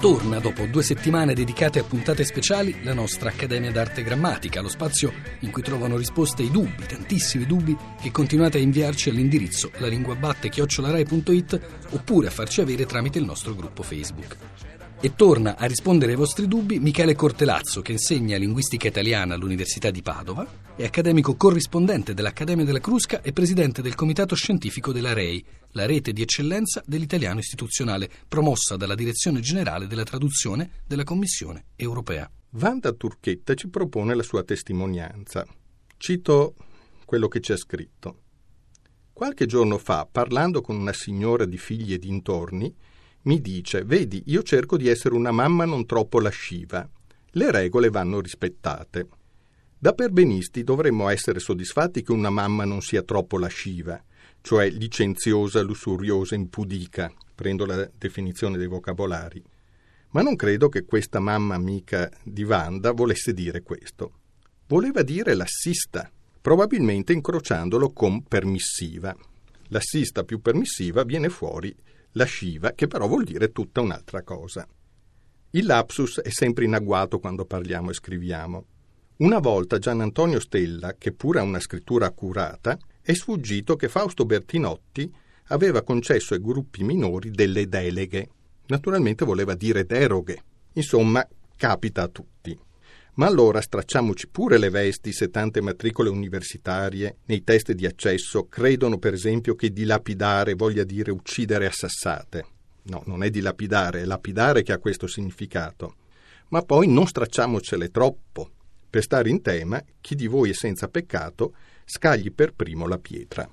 Torna dopo due settimane dedicate a puntate speciali la nostra Accademia d'Arte Grammatica, lo spazio in cui trovano risposte i dubbi, tantissimi dubbi, che continuate a inviarci all'indirizzo lalinguabatte-rai.it oppure a farci avere tramite il nostro gruppo Facebook. E torna a rispondere ai vostri dubbi Michele Cortelazzo, che insegna linguistica italiana all'Università di Padova, è accademico corrispondente dell'Accademia della Crusca e presidente del comitato scientifico della REI, la rete di eccellenza dell'italiano istituzionale, promossa dalla Direzione Generale della Traduzione della Commissione europea. Vanda Turchetta ci propone la sua testimonianza. Cito quello che c'è scritto. Qualche giorno fa, parlando con una signora di figli e dintorni, mi dice: Vedi, io cerco di essere una mamma non troppo lasciva. Le regole vanno rispettate. Da perbenisti dovremmo essere soddisfatti che una mamma non sia troppo lasciva, cioè licenziosa, lussuriosa, impudica, prendo la definizione dei vocabolari. Ma non credo che questa mamma amica di Wanda volesse dire questo. Voleva dire lassista, probabilmente incrociandolo con permissiva. Lassista più permissiva viene fuori lasciva, che però vuol dire tutta un'altra cosa. Il lapsus è sempre in agguato quando parliamo e scriviamo. Una volta Gian Antonio Stella, che pure ha una scrittura accurata, è sfuggito che Fausto Bertinotti aveva concesso ai gruppi minori delle deleghe. Naturalmente voleva dire deroghe. Insomma, capita a tutti. Ma allora stracciamoci pure le vesti se tante matricole universitarie nei test di accesso credono per esempio che dilapidare voglia dire uccidere a sassate. No, non è dilapidare, è lapidare che ha questo significato. Ma poi non stracciamocele troppo. Per stare in tema, chi di voi è senza peccato, scagli per primo la pietra.